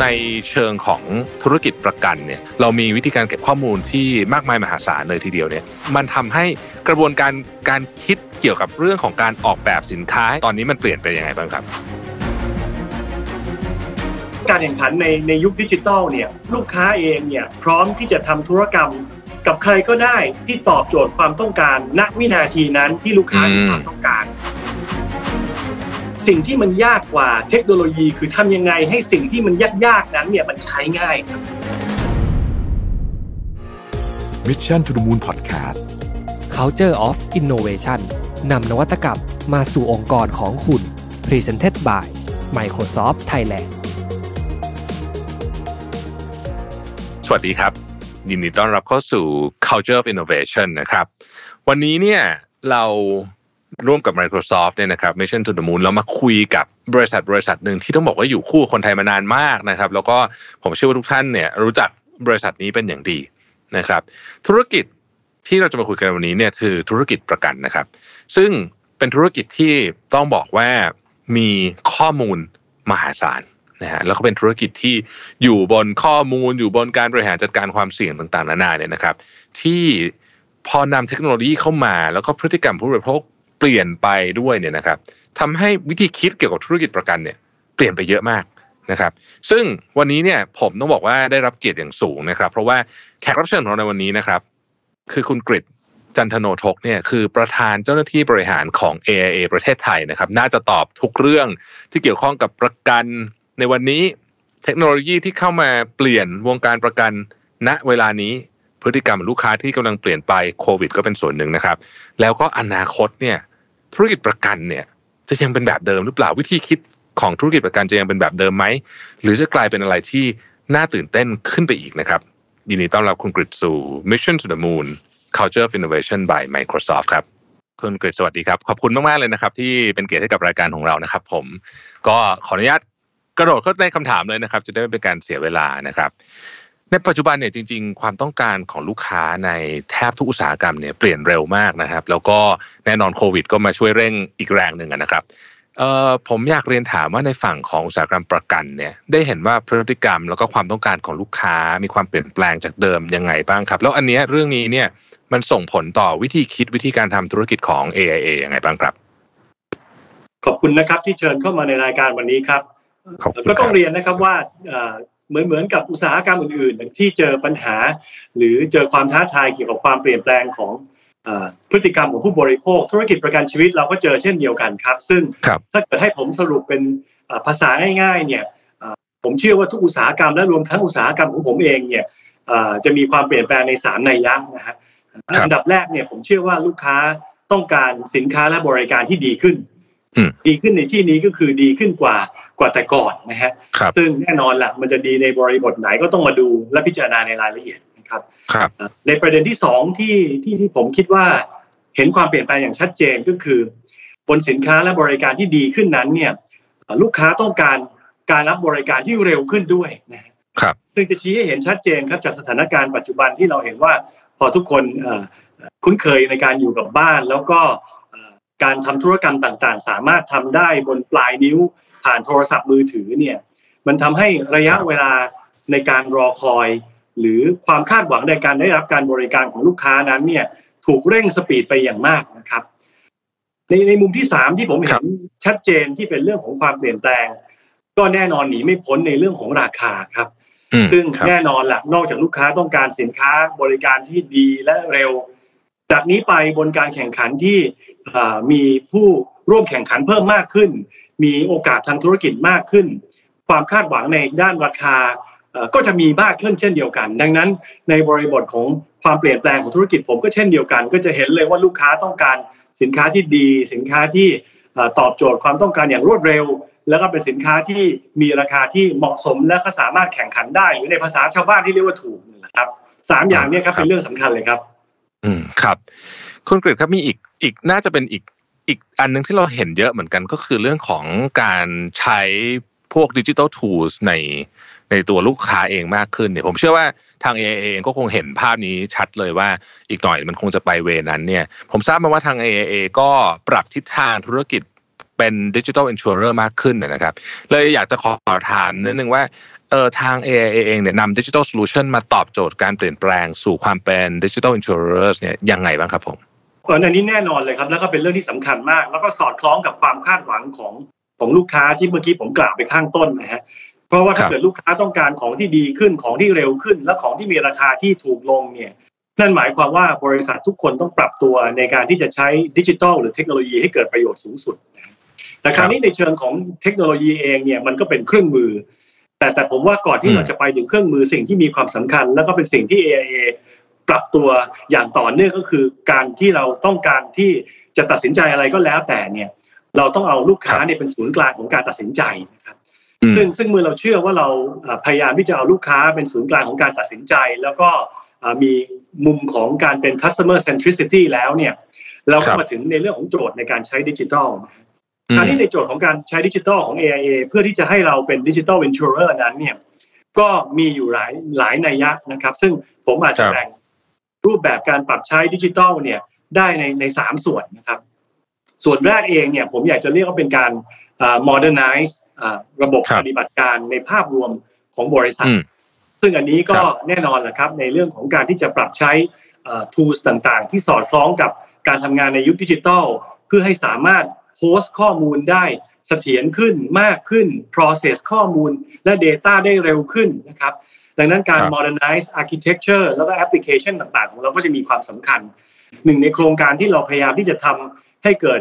ในเชิงของธุรกิจประกันเนี่ยเรามีวิธีการเก็บข้อมูลที่มากมายมหาศาลเลยทีเดียวเนี่ยมันทำให้กระบวนการการคิดเกี่ยวกับเรื่องของการออกแบบสินค้า ตอนนี้มันเปลี่ยนไปยังไงบ้างครับ การแข่งขันในในยุคดิจิทัลเนี่ยลูกค้าเองเนี่ยพร้อมที่จะทำธุรกรรมกับใครก็ได้ที่ตอบโจทย์ความต้องการณวินาทีนั้นที่ลูกค้ามีความต้องการ สิ่งที่มันยากกว่าเทคโนโลยี คือทำยังไงให้สิ่งที่มันยากๆนั้นเนี่ยมันใช้ง่ายครับ Mission to the Moon Podcast Culture of Innovation นำนวัตกรรมมาสู่องค์กรของคุณ Presented by Microsoft Thailand สวัสดีครับ ยินดีต้อนรับเข้าสู่ Culture of Innovation นะครับ วันนี้เนี่ยเรา ร่วมกับ Microsoft เนี่ยนะครับ Mission to the Moon เรามาคุยกับบริษัทบริษัทหนึ่งที่ต้องบอกว่าอยู่คู่คนไทยมานานมากนะครับ แล้วก็ผมเชื่อว่าทุกท่านเนี่ยรู้จักบริษัทนี้เป็นอย่างดีนะครับ ธุรกิจที่เราจะมาคุยกันวันนี้เนี่ยคือธุรกิจประกันนะครับ ซึ่งเป็นธุรกิจที่ต้องบอกว่ามีข้อมูลมหาศาลนะฮะแล้วก็เป็นธุรกิจที่อยู่บนข้อมูล อยู่บนการบริหารจัดการความเสี่ยงต่างๆ นานาเนี่ยนะครับ ที่พอนำเทคโนโลยีเข้ามาแล้วก็พฤติกรรมผู้บริโภค เปลี่ยนไปด้วยเนี่ยนะครับทำให้วิธีคิดเกี่ยวกับธุรกิจประกันเนี่ยเปลี่ยนไปเยอะมากนะครับ ซึ่งวันนี้เนี่ยผมต้องบอกว่าได้รับเกียรติอย่างสูงนะครับ เพราะว่าแขกรับเชิญของเราในวันนี้นะครับ คือคุณกฤษจันทโนทกเนี่ยคือประธานเจ้าหน้าที่บริหารของ AIA ประเทศไทยนะครับ น่าจะตอบทุกเรื่องที่เกี่ยวข้องกับประกันในวันนี้ เทคโนโลยีที่เข้ามาเปลี่ยนวงการประกันณเวลานี้พฤติกรรมลูกค้าที่กำลังเปลี่ยนไปโควิด ก็เป็นส่วนหนึ่งนะครับ แล้วก็อนาคตเนี่ย ธุรกิจประกันเนี่ย จะยังเป็นแบบเดิมหรือเปล่าวิธีคิดของธุรกิจประกันจะยังเป็นแบบเดิมไหมหรือจะกลายเป็นอะไรที่น่าตื่นเต้นขึ้นไปอีกนะครับยินดีต้อนรับคุณกฤษสู่ Mission to the Moon Culture of Innovation by Microsoft ครับคุณกฤษสวัสดีครับขอบคุณมากๆเลยนะครับ ที่เป็นเกียรติให้กับรายการของเรานะครับ ผม ก็ขออนุญาตกระโดดเข้าในคำถามเลยนะครับ จะได้ไม่เป็นการเสียเวลานะครับ ในปัจจุบันเนี่ยจริง ๆ ความต้องการของลูกค้าในแทบทุกอุตสาหกรรมเนี่ยเปลี่ยนเร็วมากนะครับ แล้วก็แน่นอนโควิด ก็มาช่วยเร่งอีกแรงหนึ่งนะครับเอ่อผมอยากเรียนถามว่าในฝั่งของอุตสาหกรรมประกันเนี่ยได้เห็นว่าพฤติกรรมแล้วก็ความต้องการของลูกค้ามีความเปลี่ยนแปลงจากเดิมยังไงบ้างครับ แล้วอันเนี้ยเรื่องนี้เนี่ยมันส่งผลต่อวิธีคิดวิธีการทำธุรกิจของ AIA ยังไงบ้างครับ ขอบคุณนะครับที่เชิญเข้ามาในรายการวันนี้ครับขอบคุณก็ต้องครับเรียนนะครับว่า เอ่อเหมือนเหมือนกับอุตสาหกรรมอื่นๆ ที่เจอปัญหา หรือเจอความท้าทายเกี่ยวกับความเปลี่ยนแปลงของเอ่อพฤติกรรมของผู้บริโภค ธุรกิจประกันชีวิตเราก็เจอเช่นเดียวกันครับ ซึ่งครับถ้าเกิดให้ผมสรุปเป็นเอ่อภาษาง่ายๆเนี่ยเอ่อผมเชื่อว่าทุกอุตสาหกรรมและรวมทั้งอุตสาหกรรมของผมเองเนี่ยเอ่อจะมีความเปลี่ยนแปลงในสามนัยยะนะฮะอันดับแรกเนี่ยผมเชื่อว่าลูกค้าต้องการสินค้าและบริการที่ดีขึ้นอืม ดีขึ้นในที่นี้ก็คือดีขึ้นกว่ากว่าแต่ก่อนนะฮะครับซึ่งแน่นอนแหละมันจะดีในบริบทไหนก็ต้องมาดูและพิจารณาในรายละเอียดนะครับครับในประเด็นที่สองที่ที่ที่ผมคิดว่าเห็นความเปลี่ยนแปลงอย่างชัดเจนก็คือบนสินค้าและบริการที่ดีขึ้นนั้นเนี่ยลูกค้าต้องการการรับบริการที่เร็วขึ้นด้วยนะฮะครับซึ่งจะชี้ให้เห็นชัดเจนครับจากสถานการณ์ปัจจุบันที่เราเห็นว่าพอทุกคนเอ่อคุ้นเคยในการอยู่กับบ้าน แล้วก็เอ่อ การทำธุรกรรมต่างๆ สามารถทำได้บนปลายนิ้วผ่านโทรศัพท์มือถือเนี่ยมันทำให้ระยะเวลาในการรอคอย หรือความคาดหวังในการได้รับการบริการของลูกค้านั้นเนี่ยถูกเร่งสปีดไปอย่างมากนะครับ ในในมุมที่สามที่ผมคเห็รันบชัดเจนที่เป็นเรื่องของความเปลี่ยนแปลง ก็แน่นอนหนีไม่พ้นในเรื่องของราคาครับอืมซึ่งครับแน่นอนแหละนอกจากลูกค้าต้องการสินค้าบริการที่ดีและเร็ว จากนี้ไปบนการแข่งขันที่เอ่อ มีผู้ร่วมแข่งขันเพิ่มมากขึ้น มีโอกาสทางธุรกิจมากขึ้น ความคาดหวังในด้านราคาก็จะมีมากขึ้นเช่นเดียวกัน ดังนั้นในบริบทของความเปลี่ยนแปลงของธุรกิจผมก็เช่นเดียวกัน ก็จะเห็นเลยว่าลูกค้าต้องการสินค้าที่ดี สินค้าที่ตอบโจทย์ความต้องการอย่างรวดเร็ว แล้วก็เป็นสินค้าที่มีราคาที่เหมาะสมและก็สามารถแข่งขันได้ หรือในภาษาชาวบ้านที่เรียกว่าถูกนะครับสามอย่างนี้ครับเป็นเรื่องสำคัญเลยครับ อืมครับ คุณกฤษครับมีอีกอีกน่าจะเป็นอีกอีกอันหนึงที่เราเห็นเยอะเหมือนกันก็คือเรื่องของการใช้พวกดิจิ t a ลทูสในในตัวลูกค้าเองมากขึ้นเนี่ยผมเชื่อว่าทาง AA เองก็คงเห็นภาพนี้ชัดเลยว่าอีกหน่อยมันคงจะไปเวนั้นเนี่ยผมทราบมาว่าทาง AA ก็ปรับทิศทางธุรกิจเป็น digital insurer มากขึ้นนะครับเลยอยากจะขอถามนิดนึงว่าเออทาง AIA เองเนี่ยนำ digital solution มาตอบโจทย์การเปลี่ยนแปลงสู่ความเป็น digital insurer เนี่ยยังไงบ้างครับผม อันนี้แน่นอนเลยครับ แล้วก็เป็นเรื่องที่สำคัญมาก แล้วก็สอดคล้องกับความคาดหวังของของลูกค้าที่เมื่อกี้ผมกล่าวไปข้างต้นนะฮะเพราะว่าถ้าเกิดลูกค้าต้องการของที่ดีขึ้นของที่เร็วขึ้น และของที่มีราคาที่ถูกลงเนี่ยนั่นหมายความว่าบริษัททุกคนต้องปรับตัวในการที่จะใช้ดิจิทัลหรือเทคโนโลยีให้เกิดประโยชน์สูงสุดนะแต่คราวนี้ในเชิงของเทคโนโลยีเองเนี่ยมันก็เป็นเครื่องมือ แต่แต่ผมว่าก่อนที่เราจะไปถึงเครื่องมือสิ่งที่มีความสำคัญ แล้วก็เป็นสิ่งที่ AIA ปรับตัวอย่างต่อเนื่องก็คือการที่เราต้องการที่จะตัดสินใจอะไรก็แล้วแต่เนี่ยเราต้องเอาลูกค้าเนี่ยเป็นศูนย์กลางของการตัดสินใจนะครับซึ่งซึ่งเมื่อเราเชื่อว่าเราพยายามที่จะเอาลูกค้าเป็นศูนย์กลางของการตัดสินใจ แล้วก็มีมุมของการเป็น customer centricity แล้วเนี่ยเราก็มาถึงในเรื่องของโจทย์ในการใช้ดิจิทัลคราวนี้ในโจทย์ของการใช้ดิจิทัลของ AIA เพื่อที่จะให้เราเป็นดิจิทัล insurer นั้นเนี่ยก็มีอยู่หลายหลายนัยยะนะครับ ซึ่งผมอาจจะแบ่ง รูปแบบการปรับใช้ดิจิทัลเนี่ยได้ในในสามส่วนนะครับ ส่วนแรกเองเนี่ยผมอยากจะเรียกว่าเป็นการ modernize ระบบปฏิบัติการในภาพรวมของบริษัท ซึ่งอันนี้ก็แน่นอนแหละครับในเรื่องของการที่จะปรับใช้ tools ต่างๆ ที่สอดคล้องกับการทำงานในยุคดิจิทัล เพื่อให้สามารถโพสต์ข้อมูลได้เสถียรขึ้นมากขึ้น process ข้อมูลและ Data ได้เร็วขึ้นนะครับ ดังนั้นการ modernize architecture แล้วก็ application ต่างๆ ของเราก็จะมีความสำคัญ หนึ่งในโครงการที่เราพยายามที่จะททำให้เกิด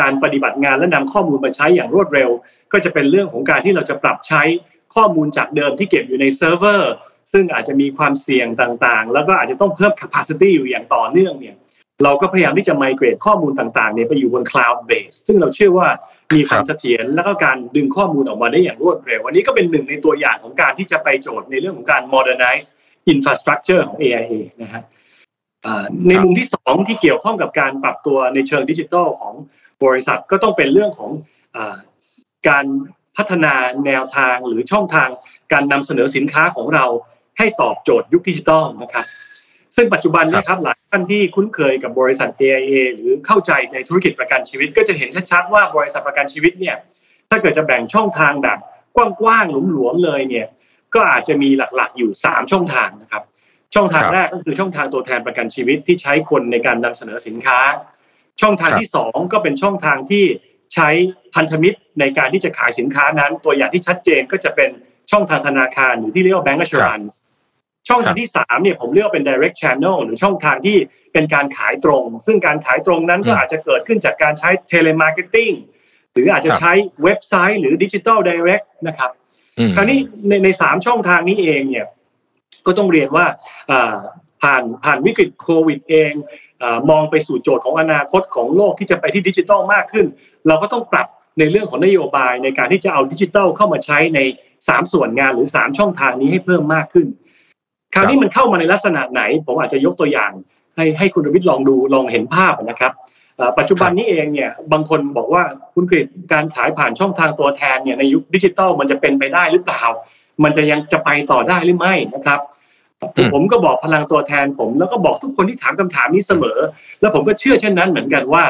การปฏิบัติงานและนำข้อมูลมาใช้อย่างรวดเร็ว ก็จะเป็นเรื่องของการที่เราจะปรับใช้ข้อมูลจากเดิมที่เก็บอยู่ในเซิร์ฟเวอร์ซึ่งอาจจะมีความเสี่ยงต่างๆ แล้วก็อาจจะต้องเพิ่ม capacity อยู่อย่างต่อเนื่องเนี่ย เราก็พยายามที่จะ migrate ข้อมูลต่างๆเนี่ยไปอยู่บน cloud base ซึ่งเราเชื่อว่ามีความเสถียรแล้วก็การดึงข้อมูลออกมาได้อย่างรวดเร็ววันนี้ก็เป็นหนึ่งในตัวอย่างของการที่จะไปโจทย์ในเรื่องของการ modernize infrastructure ของ AIA นะฮะในมุมที่สองที่เกี่ยวข้องกับการปรับตัวในเชิงดิจิทัลของบริษัทก็ต้องเป็นเรื่องของอการพัฒนาแนวทางหรือช่องทางการนำเสนอสินค้าของเราให้ตอบโจทย์ยุคดิจิทัลนะครับ ซึ่งปัจจุบันนี้ครับหลาย ท่านที่คุ้นเคยกับบริษัท AIA หรือเข้าใจในธุรกิจประกันชีวิต ก็จะเห็นชัดๆว่าบริษัทประกันชีวิตเนี่ยถ้าเกิดจะแบ่งช่องทางแบบกว้างๆหลวมๆเลยเนี่ยก็อาจจะมีหลักๆอยู่ 3 ช่องทางนะครับ ช่องทางแรกก็คือช่องทางตัวแทนประกันชีวิตที่ใช้คนในการนำเสนอสินค้า ช่องทางที่ 2 ก็เป็นช่องทางที่ใช้พันธมิตรในการที่จะขายสินค้านั้น ตัวอย่างที่ชัดเจนก็จะเป็นช่องทางธนาคารหรือที่เรียกว่า bank assurance ช่ องทางที่สามเนี่ยผมเรียกว่าเป็น direct channel หรือช่องทางที่เป็นการขายตรง ซึ่งการขายตรงนั้นก็อาจจะเกิดขึ้นจากการใช้ telemarketing หรืออาจจะใช้เว็บไซต์หรือ digital direct นะครับ คราวนี้ในในสามช่องทางนี้เองเนี่ยก็ต้องเรียนว่าผ่านผ่านวิกฤตโควิดเองมองไปสู่โจทย์ของอนาคตของโลกที่จะไปที่ดิจิทัลมากขึ้น เราก็ต้องปรับในเรื่องของนโยบายในการที่จะเอาดิจิทัลเข้ามาใช้ในสามส่วนงานหรือสามช่องทางนี้ให้เพิ่มมากขึ้น คราวนี้มันเข้ามาในลักษณะไหน ผมอาจจะยกตัวอย่าง ให้ให้คุณวิทย์ลองดูลองเห็นภาพนะครับปัจจุบันนี้เองเนี่ยบางคนบอกว่าคุณกฤษการขายผ่านช่องทางตัวแทนเนี่ยในยุคดิจิทัลมันจะเป็นไปได้หรือเปล่า มันจะยังจะไปต่อได้หรือไม่นะครับผมก็บอกพลังตัวแทนผม แล้วก็บอกทุกคนที่ถามคำถามนี้เสมอ แล้วผมก็เชื่อเช่นนั้นเหมือนกันว่า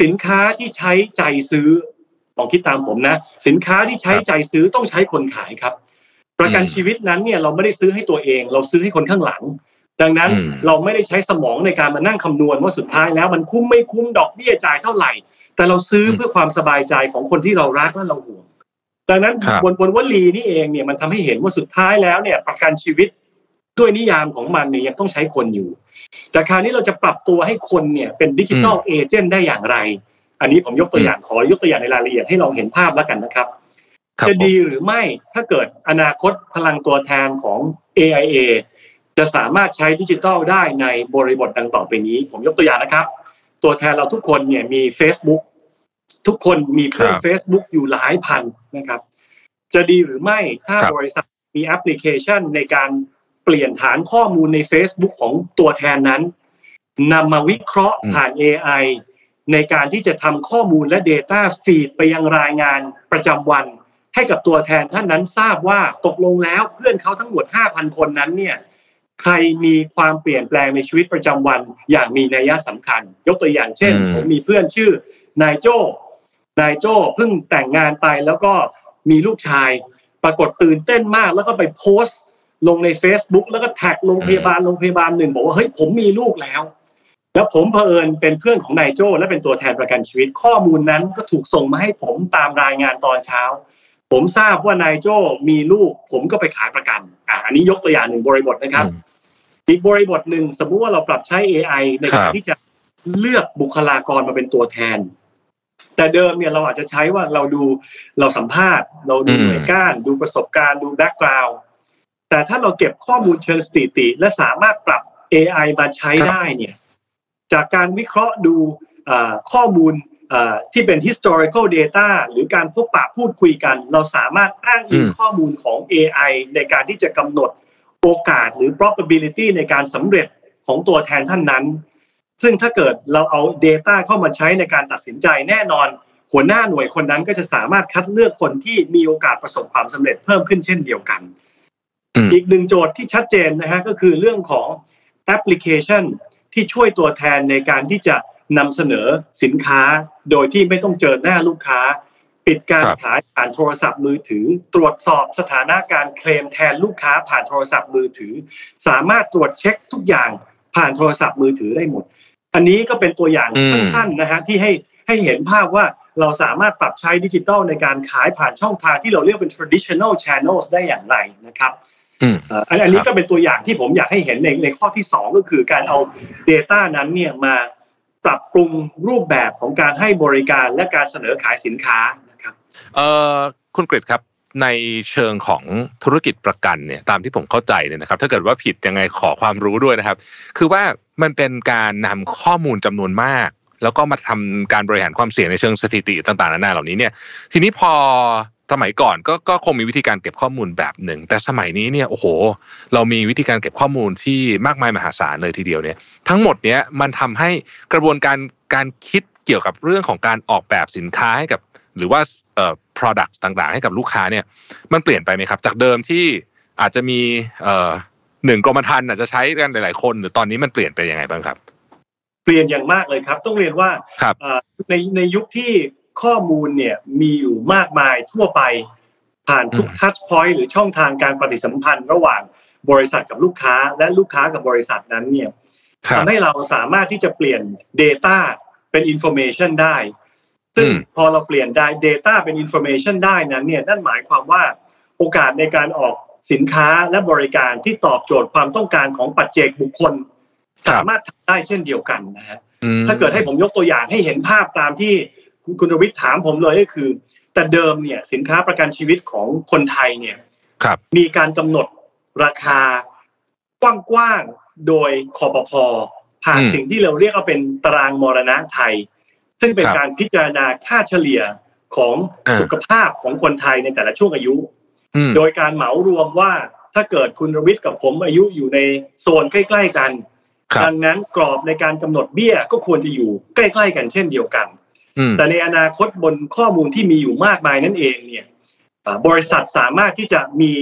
สินค้าที่ใช้ใจซื้อลองคิดตามผมนะ สินค้าที่ใช้ใจซื้อต้องใช้คนขายครับ ประกันชีวิตนั้นเนี่ยเราไม่ได้ซื้อให้ตัวเอง เราซื้อให้คนข้างหลัง ดังนั้นเราไม่ได้ใช้สมองในการมานั่งคำนวณว่าสุดท้ายแล้วมันคุ้มไม่คุ้มดอกเบี้ยจ่ายเท่าไหร่ แต่เราซื้อเพื่อความสบายใจของคนที่เรารักและเราห่วงดังนั้นบนบนวลีนี่เองเนี่ยมันทำให้เห็นว่าสุดท้ายแล้วเนี่ยประกันชีวิตด้วยนิยามของมันเนี่ยยังต้องใช้คนอยู่ แต่คราวนี้เราจะปรับตัวให้คนเนี่ยเป็นดิจิทัลเอเจนต์ได้อย่างไร อันนี้ผมยกตัวอย่างขอยกตัวอย่างในรายละเอียดให้ลองเห็นภาพแล้วกันนะครับ จะดีหรือไม่ถ้าเกิดอนาคตพลังตัวแทนของ AIA จะสามารถใช้ดิจิทัลได้ในบริบทดังต่อไปนี้ ผมยกตัวอย่างนะครับ ตัวแทนเราทุกคนเนี่ยมี Facebook ทุกคนมีเพื่อน Facebook อยู่หลายพันนะครับ จะดีหรือไม่ถ้าบริษัทมีแอปพลิเคชันในการเปลี่ยนฐานข้อมูลใน Facebook ของตัวแทนนั้นนำมาวิเคราะห์ผ่าน AI ในการที่จะทำข้อมูลและ Data ฟีดไปยังรายงานประจำวัน ให้กับตัวแทนท่านนั้นทราบว่าตกลงแล้วเพื่อนเขาทั้งหมด 5,000 คนนั้นเนี่ยใครมีความเปลี่ยนแปลงในชีวิตประจำวันอย่างมีนัยสำคัญ ยกตัวอย่างเช่นผมมีเพื่อนชื่อนายโจ้นายโจ้เพิ่งแต่งงานไปแล้วก็มีลูกชาย ปรากฏตื่นเต้นมากแล้วก็ไปโพสต์ ลงใน Facebook แล้วก็แท็กโรงพยาบาลโรงพยาบาลหนึ่งบอกว่าเฮ้ยผมมีลูกแล้ว แล้วผมเผอิญเป็นเพื่อนของนายโจ้และเป็นตัวแทนประกันชีวิตข้อมูลนั้นก็ถูกส่งมาให้ผมตามรายงานตอนเช้า ผมทราบว่านายโจ้มีลูก ผมก็ไปขายประกันอ่าอันนี้ยกตัวอย่างหนึ่งบริบทนะครับ อีกบริบทหนึ่งสมมุติว่าเราปรับใช้ AI ในการที่จะเลือกบุคลากรมาเป็นตัวแทน แต่เดิมเนี่ยเราอาจจะใช้ว่าเราดูเราสัมภาษณ์ เราดูหน่วยก้าน ดูประสบการณ์ดูแบ็กกราวด์แต่ถ้าเราเก็บข้อมูลเชิงสถิติ และสามารถปรับ AI มาใช้ได้เนี่ย จากการวิเคราะห์ดูข้อมูล ที่เป็น historical data หรือการพบปะพูดคุยกัน เราสามารถอ้างอิงข้อมูลของ AI ในการที่จะกำหนดโอกาสหรือ probability ในการสำเร็จของตัวแทนท่านนั้น ซึ่งถ้าเกิดเราเอา Data เข้ามาใช้ในการตัดสินใจแน่นอน หัวหน้าหน่วยคนนั้นก็จะสามารถคัดเลือกคนที่มีโอกาสประสบความสำเร็จเพิ่มขึ้นเช่นเดียวกัน อีกหนึ่งโจทย์ที่ชัดเจนนะฮะก็คือเรื่องของแอปพลิเคชันที่ช่วยตัวแทนในการที่จะ นำเสนอสินค้าโดยที่ไม่ต้องเจอหน้าลูกค้า ปิดการขายผ่านโทรศัพท์มือถือ ตรวจสอบสถานะการเคลมแทนลูกค้าผ่านโทรศัพท์มือถือ สามารถตรวจเช็คทุกอย่างผ่านโทรศัพท์มือถือได้หมด อันนี้ก็เป็นตัวอย่างสั้นๆนะฮะที่ให้ให้เห็นภาพว่าเราสามารถปรับใช้ดิจิทัลในการขายผ่านช่องทางที่เราเรียกเป็น traditional channels ได้อย่างไรนะครับอันนี้ก็เป็นตัวอย่างที่ผมอยากให้เห็นในในข้อที่ 2 ก็คือการเอา Data นั้นเนี่ยมา ปรับปรุงรูปแบบของการให้บริการและการเสนอขายสินค้านะครับเอ่อคุณกฤษครับในเชิงของธุรกิจประกันเนี่ยตามที่ผมเข้าใจเนี่ยนะครับ ถ้าเกิดว่าผิดยังไงขอความรู้ด้วยนะครับ คือว่ามันเป็นการนำข้อมูลจำนวนมาก แล้วก็มาทำการบริหารความเสี่ยงในเชิงสถิติต่างๆนานาเหล่านี้เนี่ย ทีนี้พอ สมัยก่อนก็ก็คงมีวิธีการเก็บข้อมูลแบบหนึ่ง แต่สมัยนี้เนี่ยโอ้โห เรามีวิธีการเก็บข้อมูลที่มากมายมหาศาลเลยทีเดียวเนี่ย ทั้งหมดเนี้ยมันทำให้กระบวนการการคิดเกี่ยวกับเรื่องของการออกแบบสินค้าให้กับ หรือว่าเอ่อ product ต่างๆ ให้กับลูกค้าเนี่ย มันเปลี่ยนไปไหมครับ จากเดิมที่อาจจะมีเอ่อหนึ่งกรมธรรม์อาจจะใช้กันหลายๆ คน หรือตอนนี้มันเปลี่ยนไปยังไงบ้างครับ เปลี่ยนอย่างมากเลยครับ ต้องเรียนว่าในในยุคที่ ข้อมูลเนี่ยมีอยู่มากมายทั่วไป ผ่านทุกทัชพอยต์หรือช่องทางการปฏิสัมพันธ์ระหว่างบริษัทกับลูกค้าและลูกค้ากับบริษัทนั้นเนี่ยทำให้เราสามารถที่จะเปลี่ยน Data เป็น Information ได้ ซึ่งพอเราเปลี่ยนได้ Data เป็น Information ได้นั้นเนี่ยนั่นหมายความว่าโอกาสในการออกสินค้าและบริการที่ตอบโจทย์ความต้องการของปัจเจกบุคคล สามารถทำได้เช่นเดียวกันนะฮะถ้าเกิดให้ผมยกตัวอย่างให้เห็นภาพตามที่ คุณรวิทย์ถามผมเลยก็คือ แต่เดิมเนี่ยสินค้าประกันชีวิตของคนไทยเนี่ยมีการกำหนดราคากว้างๆโดยคอปพอผ่านสิ่งที่เราเรียกว่าเป็นตารางมรณะไทย ซึ่งเป็นการพิจารณาค่าเฉลี่ยของสุขภาพของคนไทยในแต่ละช่วงอายุ โดยการเหมารวมว่าถ้าเกิดคุณรวิทย์กับผมอายุอยู่ในโซนใกล้ ๆ กัน ดังนั้นกรอบในการกำหนดเบี้ยก็ควรจะอยู่ใกล้ ๆ กันเช่นเดียวกัน แต่ในอนาคตบนข้อมูลที่มีอยู่มากมายนั่นเองเนี่ยบริษัทสามารถที่จะมี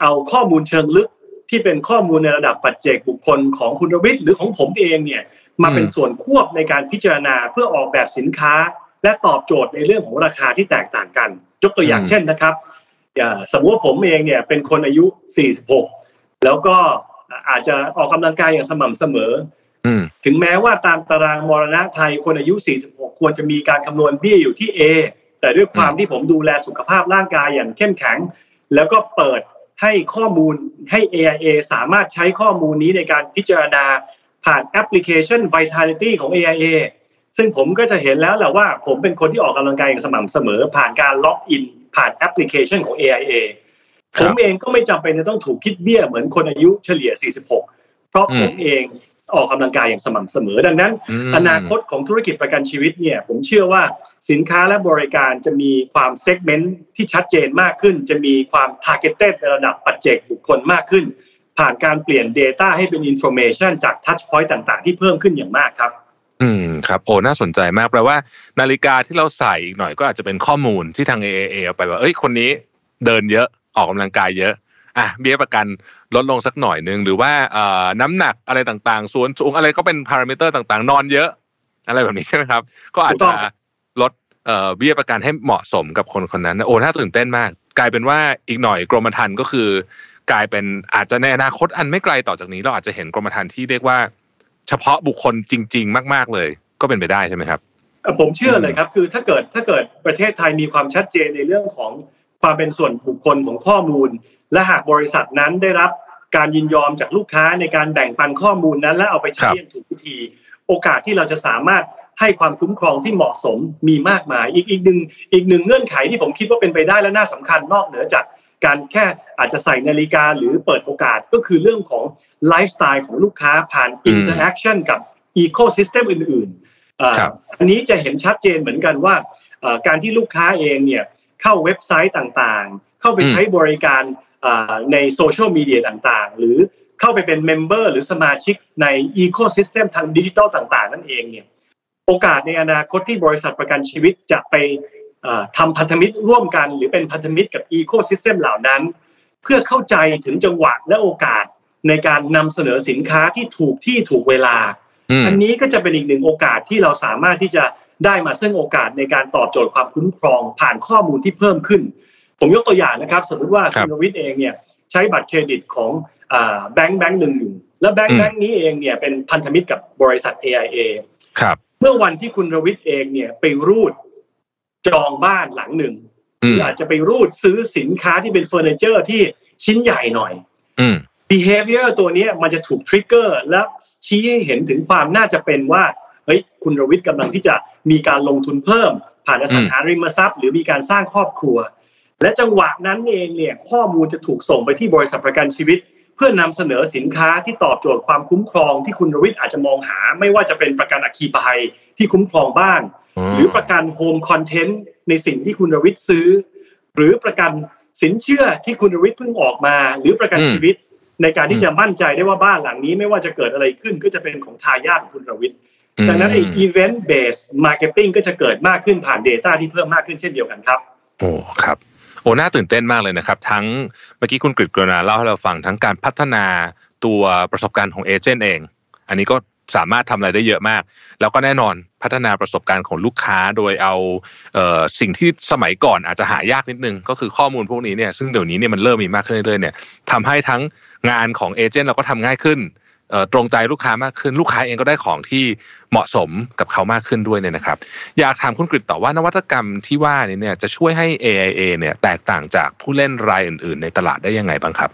เอาข้อมูลเชิงลึกที่เป็นข้อมูลในระดับปัจเจกบุคคลของคุณรวิทย์หรือของผมเองเนี่ยมาเป็นส่วนควบในการพิจารณาเพื่อออกแบบสินค้า และตอบโจทย์ในเรื่องของราคาที่แตกต่างกัน ยกตัวอย่างเช่นนะครับสมมติว่าผมเองเนี่ยเป็นคนอายุ 46 แล้วก็อาจจะออกกำลังกายอย่างสม่ำเสมอ ถึงแม้ว่าตามตารางมรณะไทยคนอายุ 46 ควรจะมีการคำนวณเบี้ยอยู่ที่ A แต่ด้วยความที่ผมดูแลสุขภาพร่างกายอย่างเข้มแข็ง แล้วก็เปิดให้ข้อมูลให้ AIA สามารถใช้ข้อมูลนี้ในการพิจารณาผ่านแอปพลิเคชัน Vitality ของ AIA ซึ่งผมก็จะเห็นแล้วแหละว่าผมเป็นคนที่ออกกำลังกายอย่างสม่ำเสมอ ผ่านการล็อกอิน ผ่านแอปพลิเคชันของ AIA ผมเองก็ไม่จำเป็นจะต้องถูกคิดเบี้ยเหมือนคนอายุเฉลี่ย 46 เพราะผมเอง ออกกำลังกายอย่างสม่ำเสมอ ดังนั้น อนาคตของธุรกิจประกันชีวิตเนี่ยผมเชื่อว่าสินค้าและบริการจะมีความ segment ที่ชัดเจนมากขึ้น จะมีความ targeted ในระดับปัจเจกบุคคลมากขึ้น ผ่านการเปลี่ยน data ให้เป็น information จาก touchpoint่าง ๆ ที่เพิ่มขึ้นอย่างมากครับอืมครับโอ้น่าสนใจมากแปลว่า นาฬิกาที่เราใส่อีกหน่อยก็อาจจะเป็นข้อมูลที่ทาง AAA เอาไปว่าเอ้ยคนนี้เดินเยอะออกกำลังกายเยอะ อะเบี้ยประกันลดลงสักหน่อยหนึ่งหรือว่าเอ่อน้ำหนักอะไรต่างๆ ส่วนสูงอะไรก็เป็นพารามิเตอร์ต่างๆ นอนเยอะ อะไรแบบนี้ใช่ไหมครับ ก็อาจจะลดเอ่อเบี้ยประกันให้เหมาะสมกับคนคนนั้นโอ้น่าตื่นเต้นมาก กลายเป็นว่าอีกหน่อยกรมธรรม์ก็คือ กลายเป็นอาจจะในอนาคตอันไม่ไกลต่อจากนี้ เราอาจจะเห็นกรมธรรม์ที่เรียกว่า เฉพาะบุคคลจริง ๆ มาก ๆ เลยก็เป็นไปได้ใช่ไหมครับผมเชื่อเลยครับคือถ้าเกิดถ้าเกิดประเทศไทยมีความชัดเจนในเรื่องของความเป็นส่วนบุคคลของข้อมูล และหากบริษัทนั้นได้รับการยินยอมจากลูกค้าในการแบ่งปันข้อมูลนั้น และเอาไปใช้ครับอย่างถูกวิธี โอกาสที่เราจะสามารถให้ความคุ้มครองที่เหมาะสมมีมากมาย อีกอีกหนึ่งอีกหนึ่งเงื่อนไขที่ผมคิดว่าเป็นไปได้และน่าสำคัญนอกเหนือจากการแค่อาจจะใส่นาฬิกาหรือเปิดโอกาสก็คือเรื่องของไลฟ์สไตล์ของลูกค้าผ่านอืม interaction กับ ecosystem อื่นๆอ่าครับอันนี้จะเห็นชัดเจนเหมือนกันว่าเอ่อการที่ลูกค้าเองเนี่ยเข้าเว็บไซต์ต่างๆ เข้าไปใช้บริการอ่า ในโซเชียลมีเดียต่างๆ หรือเข้าไปเป็น member หรือสมาชิกใน ecosystem ทางดิจิทัลต่างๆ นั่นเองเนี่ยโอกาสในอนาคตที่บริษัทประกันชีวิตจะไปเอ่อทำพันธมิตรร่วมกัน หรือเป็นพันธมิตรกับ ecosystem เหล่านั้น เพื่อเข้าใจถึงจังหวะและโอกาสในการนำเสนอสินค้าที่ถูกที่ถูกเวลาอืมอันนี้ก็จะเป็นอีกหนึ่งโอกาสที่เราสามารถที่จะได้มาซึ่งโอกาสในการตอบโจทย์ความคุ้มครองผ่านข้อมูลที่เพิ่มขึ้น ผมยกตัวอย่างนะครับ สมมติว่าครัคุบณรวิทย์เองเนี่ยใช้บัตรเครดิตของแบงก์แบงก์หนึ่งอยู่ แล้วแบงก์อืมแบงก์นี้เองเนี่ยเป็นพันธมิตรกับบริษัท AIA ครับเมื่อวันที่คุณรวิทย์เองเนี่ยไปรูดจองบ้านหลังหนึ่งหอืรืมออาจจะไปรูดซื้อสินค้าที่เป็นเฟอร์นิเจอร์ที่ชิ้นใหญ่หน่อยอืม behavior ตัวเนี้ยมันจะถูก trigger และชี้ให้เห็นถึงความน่าจะเป็นว่าเฮ้ยคุณรวิทย์กำลังที่จะมีการลงทุนเพิ่ม ผ่านอสังหาริมทรัพย์ หรือมีการสร้างครอบครัว และจังหวะนั้นเองเนี่ยข้อมูลจะถูกส่งไปที่บริษัทประกันชีวิต เพื่อนำเสนอสินค้าที่ตอบโจทย์ความคุ้มครองที่คุณรวิทย์อาจจะมองหา ไม่ว่าจะเป็นประกันอัคคีภัยที่คุ้มครองบ้าน หรือประกันโฮมคอนเทนต์ในสิ่งที่คุณรวิทย์ซื้อ หรือประกันสินเชื่อที่คุณรวิทย์เพิ่งออกมา หรือประกันอืมชีวิตในการที่จะมั่นใจได้ว่าบ้านหลังนี้ไม่ว่าจะเกิดอะไรขึ้นก็จะเป็นของทายาทของคุณรวิทย์ดังนั้นไอ้ event based marketing ก็จะเกิดมากขึ้นผ่าน Data ที่เพิ่มมากขึ้นเช่นเดียวกันครับโอ้ครับโอ้น่าตื่นเต้นมากเลยนะครับ ทั้งเมื่อกี้คุณกฤษกรณาเล่าให้เราฟังทั้งการพัฒนาตัวประสบการณ์ของเอเจนต์เอง อันนี้ก็สามารถทำอะไรได้เยอะมาก แล้วก็แน่นอนพัฒนาประสบการณ์ของลูกค้าโดยเอาเออสิ่งที่สมัยก่อนอาจจะหายากนิดนึง ก็คือข้อมูลพวกนี้เนี่ยซึ่งเดี๋ยวนี้เนี่ยมันเริ่มมีมากขึ้นเรื่อยๆเนี่ยทำให้ทั้งงานของเอเจนต์เราก็ทำง่ายขึ้น ตรงใจลูกค้ามากขึ้น ลูกค้าเองก็ได้ของที่เหมาะสมกับเขามากขึ้นด้วยเนี่ยนะครับ อยากถามคุณกฤษต่อว่านวัตกรรมที่ว่านี้เนี่ยจะช่วยให้ AIA เนี่ยแตกต่างจากผู้เล่นรายอื่น ๆ ในตลาดได้ยังไงบ้างครับ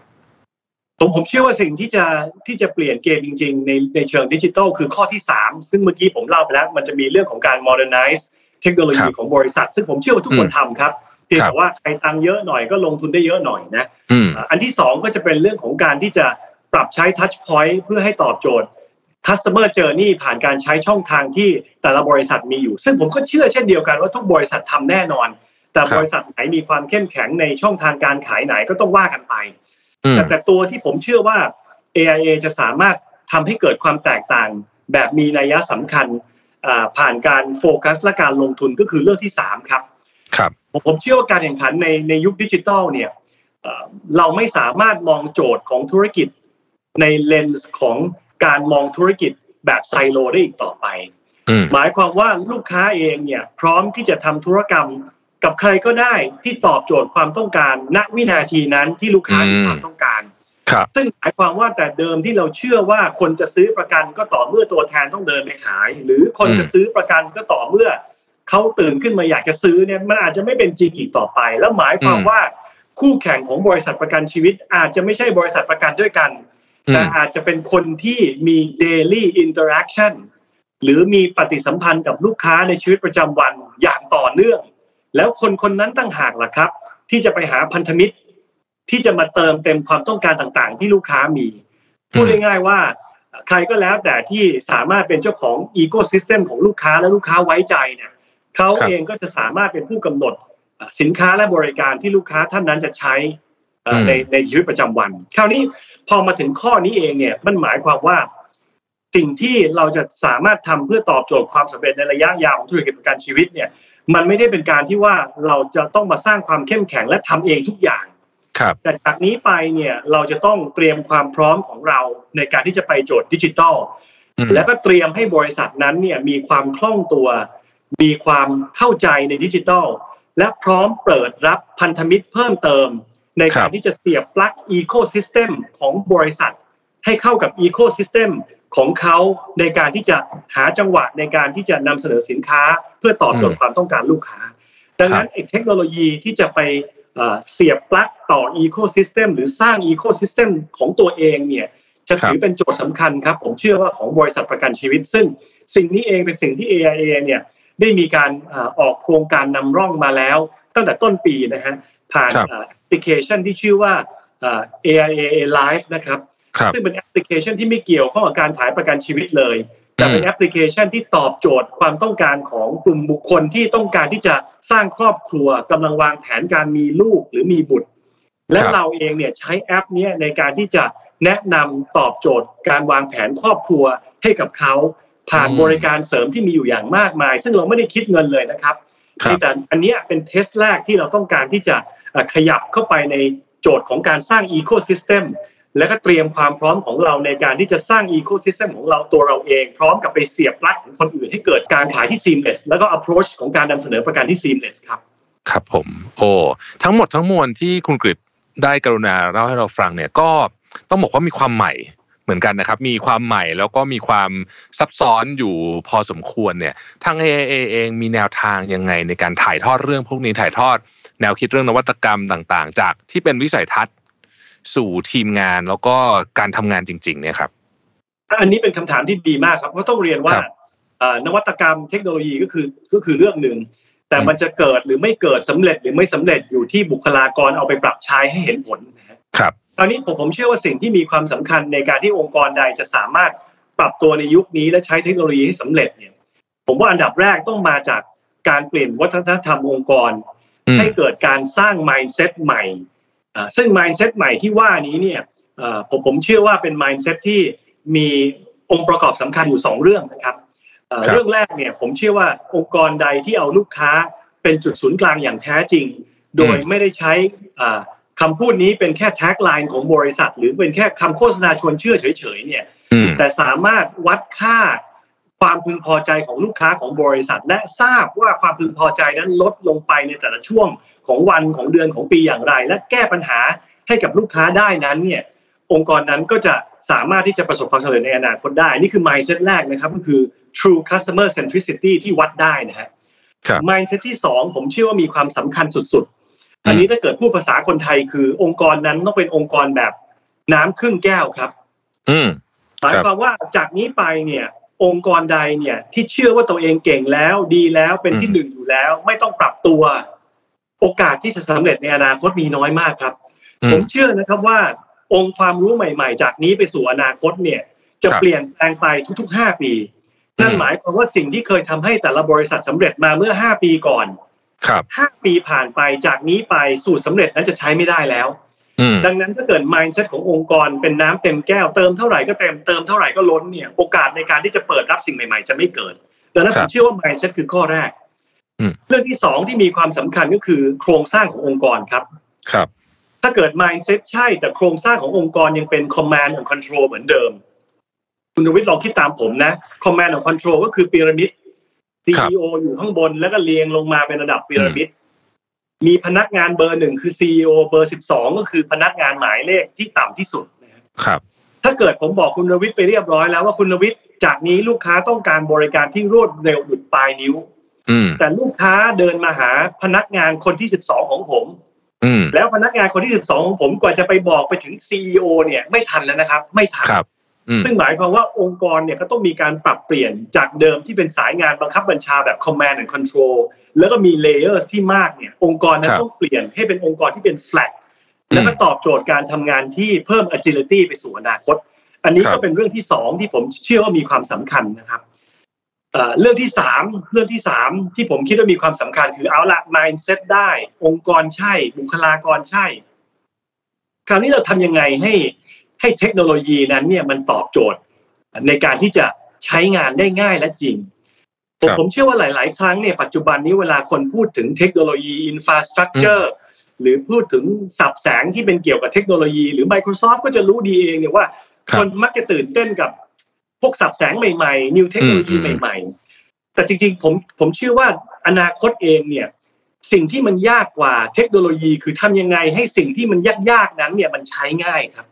ผมผมเชื่อว่าสิ่งที่จะที่จะเปลี่ยนเกมจริง ๆ ในในเชิงดิจิทัลคือข้อที่ 3 ซึ่งเมื่อกี้ผมเล่าไปแล้ว มันจะมีเรื่องของการ modernize เทคโนโลคยีรับของบริษัท ซึ่งผมเชื่อว่าทุกคนทำครับเพียงครับแต่ว่าใครตังค์เยอะหน่อยก็ลงทุนได้เยอะหน่อยนะอืมอันที่สองก็จะเป็นเรื่องของการที่จะ ปรับใช้ touch point เพื่อให้ตอบโจทย์ customer journey ผ่านการใช้ช่องทางที่แต่ละบริษัทมีอยู่ ซึ่งผมก็เชื่อเช่นเดียวกันว่าทุกบริษัททำแน่นอน แต่ครับบริษัทไหนมีความเข้มแข็งในช่องทางการขายไหนก็ต้องว่ากันไปอืมแต่แต่ตัวที่ผมเชื่อว่า AIA จะสามารถทำให้เกิดความแตกต่าง แบบมีนัยสำคัญอ่าผ่านการโฟกัสและการลงทุนก็คือเรื่องที่ 3 ครับครับผมผมเชื่อว่าการแข่งขันในในยุคดิจิทัลเนี่ยเอ่อเราไม่สามารถมองโจทย์ของธุรกิจ ในเลนส์ของการมองธุรกิจแบบไซโลได้อีกต่อไปอืมหมายความว่าลูกค้าเองเนี่ยพร้อมที่จะทำธุรกรรมกับใครก็ได้ที่ตอบโจทย์ความต้องการ ณวินาทีนั้นที่ลูกค้ามีความต้องการครับซึ่งหมายความว่าแต่เดิมที่เราเชื่อว่าคนจะซื้อประกันก็ต่อเมื่อตัวแทนต้องเดินไปขาย หรือคนอืมจะซื้อประกันก็ต่อเมื่อเขาตื่นขึ้นมาอยากจะซื้อเนี่ยมันอาจจะไม่เป็นจริงอีกต่อไป แล้วหมายความว่าคู่แข่งของบริษัทประกันชีวิต อาจจะไม่ใช่บริษัทประกันด้วยกันอื แต่มอาจจะเป็นคนที่มี daily interaction หรือมีปฏิสัมพันธ์กับลูกค้าในชีวิตประจำวันอย่างต่อเนื่อง แล้วคนคนนั้นตั้งหากล่ะครับ ที่จะไปหาพันธมิตร ที่จะมาเติมเต็มความต้องการต่างๆ ที่ลูกค้ามี พูดง่ายๆว่า ใครก็แล้วแต่ที่สามารถเป็นเจ้าของอีโคซิสเต็มของลูกค้าและลูกค้าไว้ใจเนี่ยเขาครับเองก็จะสามารถเป็นผู้กำหนดสินค้าและบริการที่ลูกค้าท่านนั้นจะใช้เอ่อ ในในชีวิตประจำวัน คราวนี้พอมาถึงข้อนี้เองเนี่ยมันหมายความว่า สิ่งที่เราจะสามารถทำเพื่อตอบโจทย์ความสำเร็จในระยะยาวของธุรกิจประกันชีวิตเนี่ย มันไม่ได้เป็นการที่ว่าเราจะต้องมาสร้างความเข้มแข็งและทำเองทุกอย่างครับแต่จากนี้ไปเนี่ยเราจะต้องเตรียมความพร้อมของเราในการที่จะไปโจทย์ดิจิทัลอืมแล้วก็เตรียมให้บริษัทนั้นเนี่ยมีความคล่องตัว มีความเข้าใจในดิจิทัลและพร้อมเปิดรับพันธมิตรเพิ่มเติม ในการที่จะเสียบปลั๊ก ecosystem ของบริษัท ให้เข้ากับ ecosystem ของเขาในการที่จะหาจังหวะในการที่จะนำเสนอสินค้า เพื่อตอบโจทย์ความต้องการลูกค้า ดังนั้นเทคโนโลยีที่จะไปเสียบปลั๊กต่อ ecosystem หรือสร้าง ecosystem ของตัวเองเนี่ยจะถือเป็นโจทย์สำคัญครับ ผมเชื่อว่าของบริษัทประกันชีวิต ซึ่งสิ่งนี้เองเป็นสิ่งที่ AIA เนี่ยได้มีการออกโครงการนำร่องมาแล้ว ตั้งแต่ต้นปีนะฮะผ่านแอป พลิเคชันที่ชื่อว่า AIA Live นะครับซึ่งเป็นแอปพลิเคชันที่ไม่เกี่ยวข้องกับการขายประกันชีวิตเลย แต่เป็นแอปพลิเคชันที่ตอบโจทย์ความต้องการของกลุ่มบุคคลที่ต้องการที่จะสร้างครอบครัวกำลังวางแผนการมีลูกหรือมีบุตร และเราเองเนี่ยใช้แอปนี้ในการที่จะแนะนำตอบโจทย์การวางแผนครอบครัวให้กับเขาผ่านบริการเสริมที่มีอยู่อย่างมากมาย ซึ่งเราไม่ได้คิดเงินเลยนะครับแต่อันนี้เป็น test แรกที่เราต้องการที่จะ ขยับเข้าไปในโจทย์ของการสร้าง ecosystem และก็เตรียมความพร้อมของเราในการที่จะสร้าง ecosystem ของเราตัวเราเอง พร้อมกับไปเสียบปลั๊กของคนอื่นให้เกิดการขายที่ seamless แล้วก็ approach ของการนำเสนอประกันที่ seamless ครับครับผม โอ้ทั้งหมดทั้งมวลที่คุณกฤษได้กรุณาเล่าให้เราฟังเนี่ยก็ต้องบอกว่ามีความใหม่เหมือนกันนะครับ มีความใหม่แล้วก็มีความซับซ้อนอยู่พอสมควรเนี่ยทาง AIA เองมีแนวทางยังไงในการถ่ายทอดเรื่องพวกนี้ถ่ายทอด แนวคิดเรื่องนวัตกรรมต่างๆ จากที่เป็นวิสัยทัศน์สู่ทีมงานแล้วก็การทำงานจริง ๆ เนี่ยครับ อันนี้เป็นคำถามที่ดีมากครับเพราะต้องเรียนว่านวัตกรรมเทคโนโลยีก็คือก็คือเรื่องหนึ่งแต่มันจะเกิดหรือไม่เกิดสำเร็จหรือไม่สำเร็จอยู่ที่บุคลากรเอาไปปรับใช้ให้เห็นผลนะครับตอนนี้ผมผมเชื่อว่าสิ่งที่มีความสำคัญในการที่องค์กรใดจะสามารถปรับตัวในยุคนี้และใช้เทคโนโลยีให้สำเร็จเนี่ย ผมว่าอันดับแรกต้องมาจากการเปลี่ยนวัฒนธรรมองค์กร ให้เกิดการสร้าง mindset ใหม่ซึ่ง mindset ใหม่ที่ว่านี้เนี่ยผมผมเชื่อว่าเป็น mindset ที่มีองค์ประกอบสำคัญอยู่สองเรื่องนะครับเรื่องแรกเนี่ยผมเชื่อว่าองค์กรใดที่เอาลูกค้าเป็นจุดศูนย์กลางอย่างแท้จริง โดยไม่ได้ใช้คำพูดนี้เป็นแค่แท็กไลน์ของบริษัท หรือเป็นแค่คำโฆษณาชวนเชื่อเฉยๆเนี่ยแต่สามารถวัดค่า ความพึงพอใจของลูกค้าของบริษัท และทราบว่าความพึงพอใจนั้นลดลงไปในแต่ละช่วงของวันของเดือนของปีอย่างไร และแก้ปัญหาให้กับลูกค้าได้นั้นเนี่ยองค์กรนั้นก็จะสามารถที่จะประสบความสำเร็จในอนาคตได้ นี่คือ mindset แรกนะครับก็คือ true customer centricity ที่วัดได้นะฮะ mindset ที่สองผมเชื่อว่ามีความสำคัญสุดๆ อันนี้ถ้าเกิดพูดภาษาคนไทยคือองค์กรนั้นต้องเป็นองค์กรแบบน้ำครึ่งแก้วครับหมายความว่าจากนี้ไปเนี่ย องค์กรใดเนี่ยที่เชื่อว่าตัวเองเก่งแล้วดีแล้วเป็นที่หนึ่งอยู่แล้ว ไม่ต้องปรับตัว โอกาสที่จะสำเร็จในอนาคตมีน้อยมากครับ ผมเชื่อนะครับว่า องค์ความรู้ใหม่ ๆ จากนี้ไปสู่อนาคตเนี่ย จะเปลี่ยนแปลงไปทุกๆห้าปี นั่นหมายความว่าสิ่งที่เคยทำให้แต่ละบริษัทสำเร็จมาเมื่อห้าปีก่อนห้าปีผ่านไปจากนี้ไปสูตรสาเร็จนั้นจะใช้ไม่ได้แล้ว ดังนั้นถ้าเกิด mindset ขององค์กรเป็นน้ำเต็มแก้วเติมเท่าไหร่ก็เต็มเติมเท่าไหร่ก็ล้นเนี่ยโอกาสในการที่จะเปิดรับสิ่งใหม่ๆ จะไม่เกิดดังนั้นผมเชื่อว่า mindset คือข้อแรกเรื่องที่สองที่มีความสำคัญก็คือโครงสร้างขององค์กรครับ ครับ ถ้าเกิด mindset ใช่แต่โครงสร้างขององค์กรยังเป็น command and control เหมือนเดิม คุณวิทย์ลองคิดตามผมนะ command and control ก็คือพีระมิด CEO อยู่ข้างบนแล้วก็เรียงลงมาเป็นระดับพีระมิด มีพนักงานเบอร์หนึ่งคือ CEO เบอร์สิบสองก็คือพนักงานหมายเลขที่ต่ำที่สุดนะครับ ถ้าเกิดผมบอกคุณรวิทย์ไปเรียบร้อยแล้วว่าคุณรวิทย์จากนี้ลูกค้าต้องการบริการที่รวดเร็วดุดปลายนิ้วแต่ลูกค้าเดินมาหาพนักงานคนที่สิบสองของผมแล้วพนักงานคนที่สิบสองของผมกว่าจะไปบอกไปถึงซีอเนี่ย ไม่ทันแล้วนะครับ ไม่ทัน ซึ่งหมายความว่าองค์กรเนี่ยก็ต้องมีการปรับเปลี่ยนจากเดิมที่เป็นสายงานบังคับบัญชาแบบ command and control แล้วก็มี layer ที่มากเนี่ยองค์กรนั้นต้องเปลี่ยนให้เป็นองค์กรที่เป็น flat แล้วก็ตอบโจทย์การทำงานที่เพิ่ม agility ไปสู่อนาคต อันนี้ก็เป็นเรื่องที่สองที่ผมเชื่อว่ามีความสำคัญนะครับเรื่องที่สามเรื่องที่สามที่ผมคิดว่ามีความสำคัญคือเอาละ mindset ได้ องค์กรใช่ บุคลากรใช่ คราวนี้เราทำยังไงให้ ให้เทคโนโลยีนั้นเนี่ยมันตอบโจทย์ ในการที่จะใช้งานได้ง่ายและจริง ผมผมเชื่อว่าหลาย ๆ ครั้งเนี่ยปัจจุบันนี้เวลาคนพูดถึงเทคโนโลยี infrastructure หรือพูดถึงศัพท์แสงที่เป็นเกี่ยวกับเทคโนโลยี หรือ Microsoft ก็จะรู้ดีเองเนี่ยว่า คนมักจะตื่นเต้นกับพวกศัพท์แสงใหม่ๆ new เทคโนโลยีใหม่แต่จริง ๆ ผมผมเชื่อว่าอนาคตเองเนี่ยสิ่งที่มันยากกว่าเทคโนโลยีคือทำยังไงให้สิ่งที่มันยากๆนั้นเนี่ยมันใช้ง่ายครับอืมครับ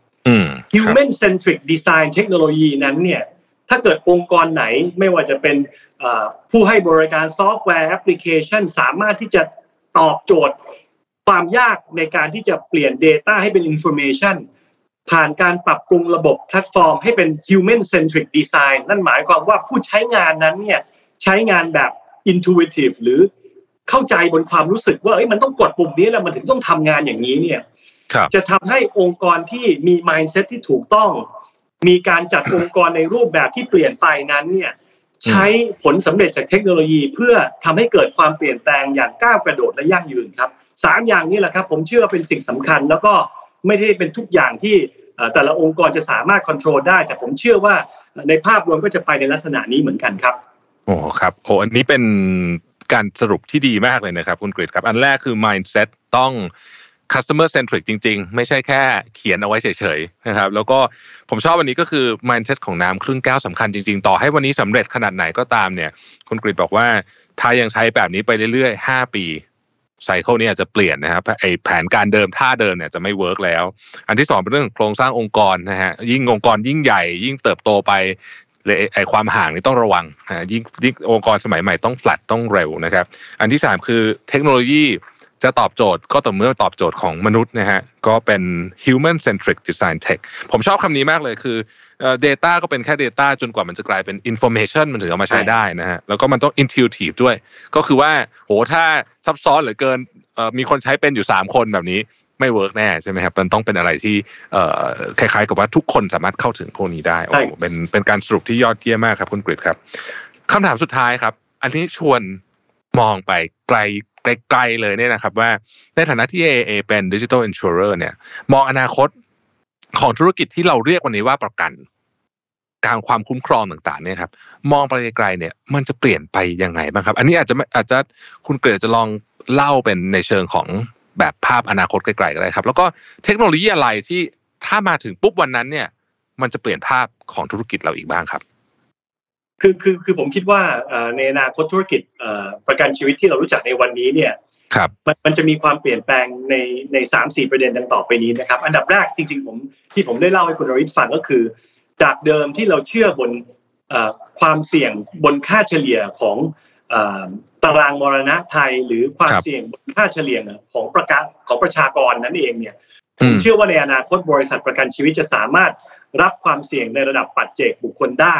human centric design เทคโนโลยีนั้นเนี่ยถ้าเกิดองค์กรไหนไม่ว่าจะเป็นผู้ให้บริการซอฟต์แวร์แอปพลิเคชัน สามารถที่จะตอบโจทย์ ความยากในการที่จะเปลี่ยน Data ให้เป็น Information ผ่านการปรับปรุงระบบแพลตฟอร์มให้เป็น human centric design นั่นหมายความว่าผู้ใช้งานนั้นเนี่ยใช้งานแบบ intuitive หรือเข้าใจบนความรู้สึกว่าเอ้ยมันต้องกดปุ่มนี้แล้วมันถึงต้องทำงานอย่างนี้เนี่ย จะทำให้องค์กรที่มี mindset ที่ถูกต้อง มีการจัดองค์กรในรูปแบบที่เปลี่ยนไปนั้นเนี่ยใช้ผลสำเร็จจากเทคโนโลยี เพื่อทำให้เกิดความเปลี่ยนแปลงอย่างก้าวกระโดดและยั่งยืนครับสามอย่างนี้แหละครับ ผมเชื่อว่าเป็นสิ่งสำคัญ แล้วก็ไม่ได้เป็นทุกอย่างที่เอ่อแต่ละองค์กรจะสามารถควบคุมได้ แต่ผมเชื่อว่าในภาพรวมก็จะไปในลักษณะนี้เหมือนกันครับโอ้ครับโอ้อันนี้เป็นการสรุปที่ดีมากเลยนะครับ คุณกฤษครับ อันแรกคือ mindset ต้อง customer centric จริง ๆ ไม่ใช่แค่เขียนเอาไว้เฉยๆนะครับแล้วก็ผมชอบวันนี้ก็คือ mindset ของน้ำครึ่งแก้วสำคัญจริง ๆ ต่อให้วันนี้สำเร็จขนาดไหนก็ตามเนี่ยคุณกฤษบอกว่าถ้ายังใช้แบบนี้ไปเรื่อยๆ 5 ปี cycle นี้อาจจะเปลี่ยนนะครับไอ้แผนการเดิมท่าเดิมเนี่ยจะไม่ work แล้ว อันที่สองเป็นเรื่องโครงสร้างองค์กรนะฮะยิ่งองค์กรยิ่งใหญ่ ยิ่งเติบโตไปเลยไอความห่างนี่ต้องระวังอ่ายิ่งยิ่งองค์กรสมัยใหม่ต้องแฟลตต้องเร็วนะครับ อันที่สามคือเทคโนโลยี จะตอบโจทย์ก็ต่อเมื่อตอบโจทย์ของมนุษย์นะฮะก็เป็น human centric design tech ผมชอบคำนี้มากเลยคือเอ่อ data ก็เป็นแค่ data จนกว่ามันจะกลายเป็น information มันถึงเอามาใช้ได้นะฮะแล้วก็มันต้อง intuitive ด้วย ก็คือว่าโหถ้าซับซ้อนเหลือเกินเอ่อมีคนใช้เป็นอยู่ 3 คนแบบนี้ไม่เวิร์กแน่ใช่ไหมครับ มันต้องเป็นอะไรที่เอ่อคล้ายๆกับว่าทุกคนสามารถเข้าถึงพวกนี้ได้โอ้โหใช่เป็นเป็นการสรุปที่ยอดเยี่ยมมากครับคุณกฤษครับคำถามสุดท้ายครับ อันนี้ชวนมองไปไกล ไกลๆเลยเนี่ยนะครับว่าในฐานะที่ AA เป็น Digital Insurer เนี่ยมองอนาคตของธุรกิจที่เราเรียกวันนี้ว่าประกัน การความคุ้มครองต่างๆเนี่ยครับมองไปไกลๆเนี่ยมันจะเปลี่ยนไปยังไงบ้างครับ อันนี้อาจจะไม่อาจจะคุณเกรดจะลองเล่าเป็นในเชิงของแบบภาพอนาคตไกลๆก็ได้ครับ แล้วก็เทคโนโลยีอะไรที่ถ้ามาถึงปุ๊บวันนั้นเนี่ย มันจะเปลี่ยนภาพของธุรกิจเราอีกบ้างครับ คือคือคือผมคิดว่าเอ่อในอนาคตธุรกิจเอ่อประกันชีวิตที่เรารู้จักในวันนี้เนี่ยครับมันมันจะมีความเปลี่ยนแปลงในในสามสี่ประเด็นดังต่อไปนี้นะครับ อันดับแรกจริงๆผมที่ผมได้เล่าให้คุณนริศฟังก็คือ จากเดิมที่เราเชื่อบนเอ่อความเสี่ยงบนค่าเฉลี่ยของเอ่อตารางมรณะไทย หรือความครับเสี่ยงบนค่าเฉลี่ยของประกันของประชากรนั้นเองเนี่ยอืผมมเชื่อว่าในอนาคตบริษัทประกันชีวิตจะสามารถรับความเสี่ยงในระดับปัจเจกบุคคลได้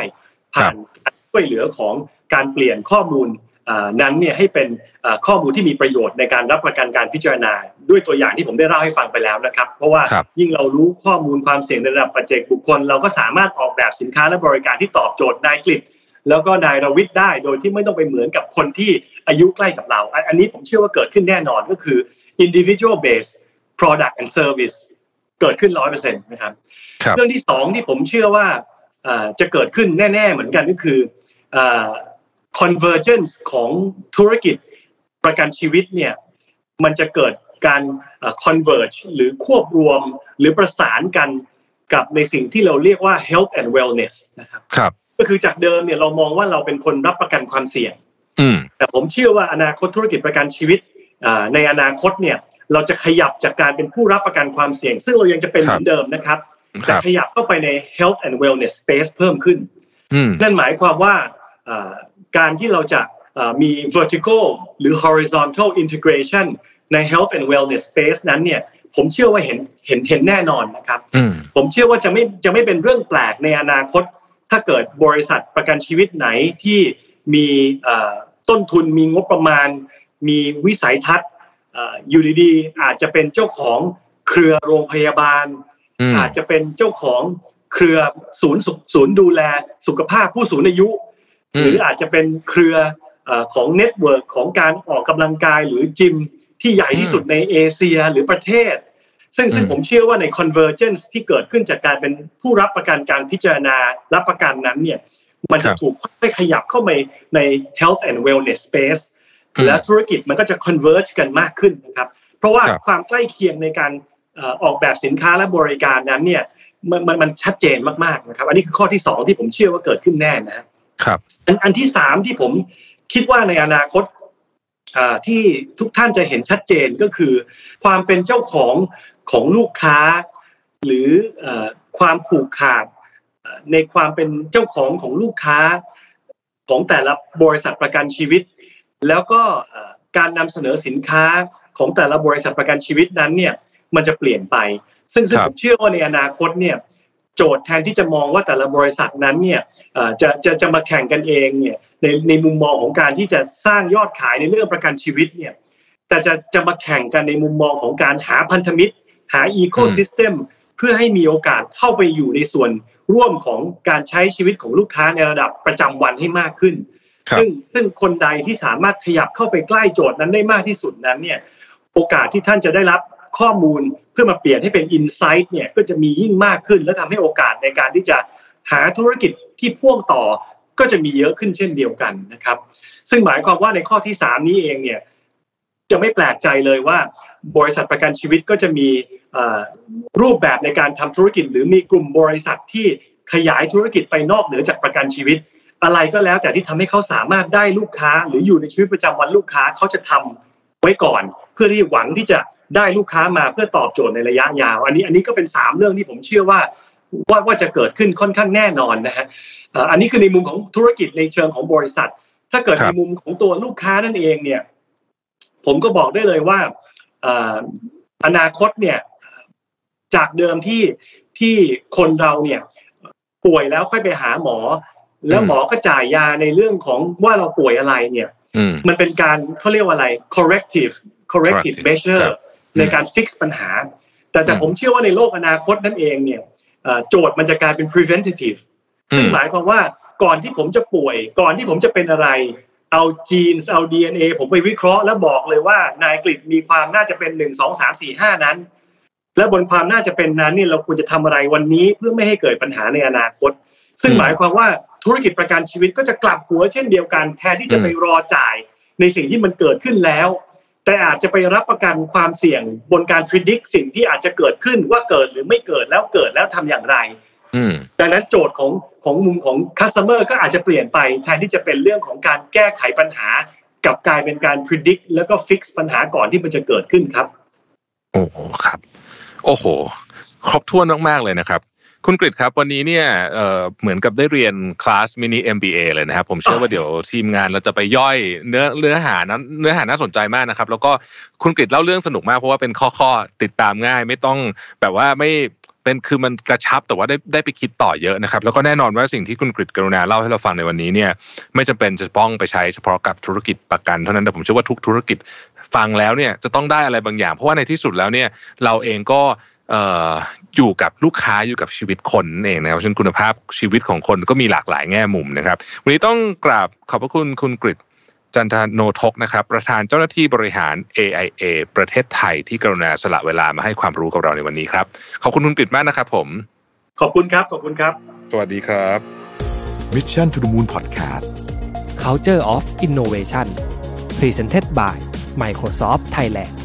ผ่านการช่วยเหลือของการเปลี่ยนข้อมูลอ่านั้นเนี่ยให้เป็นอ่าข้อมูลที่มีประโยชน์ในการรับประกันการพิจารณา ด้วยตัวอย่างที่ผมได้เล่าให้ฟังไปแล้วนะครับ เพราะว่าครับยิ่งเรารู้ข้อมูลความเสี่ยงในระดับปัจเจกบุคคล เราก็สามารถออกแบบสินค้าและบริการที่ตอบโจทย์นายกฤษแล้วก็นายรวิทย์ได้โดยที่ไม่ต้องไปเหมือนกับคนที่อายุใกล้กับเรา อันอันนี้ผมเชื่อว่าเกิดขึ้นแน่นอนก็คือ individual based product and service เกิดขึ้นร้อยเปอร์เซ็นต์นะครับครับเรื่องที่สองที่ผมเชื่อว่าอ่า จะเกิดขึ้นแน่ๆเหมือนกันก็คืออ่า convergence ของธุรกิจประกันชีวิตเนี่ยมันจะเกิดการอ่า converge หรือควบรวมหรือประสานกันกับในสิ่งที่เราเรียกว่า health and wellness นะครับครับก็คือจากเดิมเนี่ยเรามองว่าเราเป็นคนรับประกันความเสี่ยงอืมแต่ผมเชื่อว่าอนาคตธุรกิจประกันชีวิตอ่าในอนาคตเนี่ยเราจะขยับจากการเป็นผู้รับประกันความเสี่ยง ซึ่งเรายังจะเป็นเหมือนเดิมนะครับค แต่รับขยับเข้าไปใน health and wellness space เพิ่มขึ้นอืมนั่นหมายความว่าอ่าการที่เราจะอ่ามี vertical หรือ horizontal integration ใน health and wellness space นั้นเนี่ยผมเชื่อว่าเห็นเห็นเห็นแน่นอนนะครับอืมผมเชื่อว่าจะไม่จะไม่เป็นเรื่องแปลกในอนาคต ถ้าเกิดบริษัทประกันชีวิตไหนที่มีเอ่อต้นทุนมีงบประมาณ มีวิสัยทัศน์เอ่ออยู่ดีๆอาจจะเป็นเจ้าของเครือโรงพยาบาล อืมอาจจะเป็นเจ้าของเครือศูนย์สุขศูนย์ดูแลสุขภาพผู้สูงอายุอืมหรืออาจจะเป็นเครือเอ่อของ network ของการออกกำลังกายหรือจิมที่ใหญ่ที่สุดในเอเชียหรือประเทศ ซึ่งซึ่งอืมผมเชื่อว่าใน convergence ที่เกิดขึ้นจากการเป็นผู้รับประกันการพิจารณารับประกันนั้นเนี่ยมันจะถูกค่อยๆขยับเข้าไปใน health and wellness space อืมและธุรกิจมันก็จะ converge กันมากขึ้นนะครับ เพราะว่าครับความใกล้เคียงในการเอ่อออกแบบสินค้าและบริการนั้นเนี่ยมันมันมันชัดเจนมากๆนะครับ อันนี้คือข้อที่สองที่ผมเชื่อว่าเกิดขึ้นแน่นะครับ อันอันที่สามที่ผมคิดว่าในอนาคตที่ทุกท่านจะเห็นชัดเจนก็คือ ความเป็นเจ้าของของลูกค้า หรือความผูกขาดในความเป็นเจ้าของของลูกค้าของแต่ละบริษัทประกันชีวิต แล้วก็การนำเสนอสินค้าของแต่ละบริษัทประกันชีวิตนั้นเนี่ย มันจะเปลี่ยนไป ซึ่งซึ่งผมเชื่อว่าในอนาคตเนี่ยโจทย์แทนที่จะมองว่าแต่ละบริษัทนั้นเนี่ยจะจะจะมาแข่งกันเองเนี่ยในในมุมมองของการที่จะสร้างยอดขายในเรื่องประกันชีวิตเนี่ยแต่จะจะมาแข่งกันในมุมมองของการหาพันธมิตร หาอีโคซิสเต็มเพื่อให้มีโอกาสเข้าไปอยู่ในส่วนร่วมของการใช้ชีวิตของลูกค้าในระดับประจำวันให้มากขึ้น ซึ่งซึ่งคนใดที่สามารถขยับเข้าไปใกล้โจทย์นั้นได้มากที่สุดนั้นเนี่ยโอกาสที่ท่านจะได้รับ ข้อมูลเพื่อมาเปลี่ยนให้เป็นอินไซต์เนี่ยก็จะมียิ่งมากขึ้น และทำให้โอกาสในการที่จะหาธุรกิจที่พ่วงต่อก็จะมีเยอะขึ้นเช่นเดียวกันนะครับ ซึ่งหมายความว่าในข้อที่สามนี้เองเนี่ยจะไม่แปลกใจเลยว่า บริษัทประกันชีวิตก็จะมีรูปแบบในการทำธุรกิจ หรือมีกลุ่มบริษัทที่ขยายธุรกิจไปนอกเหนือจากประกันชีวิต อะไรก็แล้วแต่ที่ทำให้เขาสามารถได้ลูกค้า หรืออยู่ในชีวิตประจำวันลูกค้าเขาจะทำไว้ก่อน เพื่อที่หวังที่จะ ได้ลูกค้ามาเพื่อตอบโจทย์ในระยะยาว อันนี้อันนี้ก็เป็นสามเรื่องที่ผมเชื่อว่าว่าว่าจะเกิดขึ้นค่อนข้างแน่นอนนะฮะอันนี้คือในมุมของธุรกิจในเชิงของบริษัท ถ้าเกิดในมุมของตัวลูกค้านั่นเองเนี่ยผมก็บอกได้เลยว่าอนาคตเนี่ยจากเดิมที่ที่คนเราเนี่ยป่วยแล้วค่อยไปหาหมอ แล้วหมอก็จ่ายยาในเรื่องของว่าเราป่วยอะไรเนี่ยมันเป็นการเขาเรียกว่าอะไร corrective corrective measure ในการ fix ปัญหา แต่แต่ผมเชื่อว่าในโลกอนาคตนั่นเองเนี่ยโจทย์มันจะกลายเป็น preventative ซึ่งหมายความว่าก่อนที่ผมจะป่วย ก่อนที่ผมจะเป็นอะไร เอาจีนเอา DNA ผมไปวิเคราะห์แล้วบอกเลยว่านายกฤษมีความน่าจะเป็นหนึ่งสองสามสี่ห้านั้น และบนความน่าจะเป็นนั้นนี่เราควรจะทำอะไรวันนี้เพื่อไม่ให้เกิดปัญหาในอนาคต ซึ่งหมายความว่าธุรกิจประกันชีวิตก็จะกลับหัวเช่นเดียวกัน แทนที่จะไปรอจ่ายในสิ่งที่มันเกิดขึ้นแล้ว แต่อาจจะไปรับประกันความเสี่ยงบนการพิจิตรสิ่งที่อาจจะเกิดขึ้นว่าเกิดหรือไม่เกิดแล้วเกิดแล้วทำอย่างไรดังนั้นโจทย์ของของมุมของคัสเตอร์ก็อาจจะเปลี่ยนไปแทนที่จะเป็นเรื่องของการแก้ไขปัญหากับกลายเป็นการพิจิตรแล้วก็ฟิกซ์ปัญหาก่อนที่มันจะเกิดขึ้นครับ โอ้โหครับ โอ้โห ครบถ้วนมากๆเลยนะครับ คุณกฤษครับวันนี้เนี่ยเเหมือนกับได้เรียนคลาสมินิ MBA เลยนะครับ ผมเชื่อว่าเดี๋ยวทีมงานเราจะไปย่อยเนื้อเนื้อหานั้นเนื้อหาน่าสนใจมากนะครับ แล้วก็คุณกฤษเล่าเรื่องสนุกมากเพราะว่าเป็นข้อข้อติดตามง่าย ไม่ต้องแบบว่าไม่เป็นคือมันกระชับแต่ว่าได้ได้ไปคิดต่อเยอะนะครับ แล้วก็แน่นอนว่าสิ่งที่คุณกฤษกรุณาเล่าให้เราฟังในวันนี้เนี่ย ไม่จำเป็นจะป้องไปใช้เฉพาะกับธุรกิจประกันเท่านั้นแต่ผมเชื่อว่าทุกธุรกิจฟังแล้วเนี่ยจะต้องได้อะไรบางอย่าง เพราะว่าในที่สุดแล้วเนี่ยเราเองก็ อยู่กับลูกค้าอยู่กับชีวิตคนเองนะครับฉะนั้นคุณภาพชีวิตของคนก็มีหลากหลายแง่มุมนะครับ วันนี้ต้องกราบขอบพระคุณคุณกริจันทโนทกนะครับ ประธานเจ้าหน้าที่บริหาร AIA ประเทศไทยที่กรุณาสละเวลามาให้ความรู้กับเราในวันนี้ครับ ขอบคุณคุณกริมากนะครับผม ขอบคุณครับ ขอบคุณครับ สวัสดีครับ Mission to the Moon Podcast Culture of Innovation Presented by Microsoft Thailand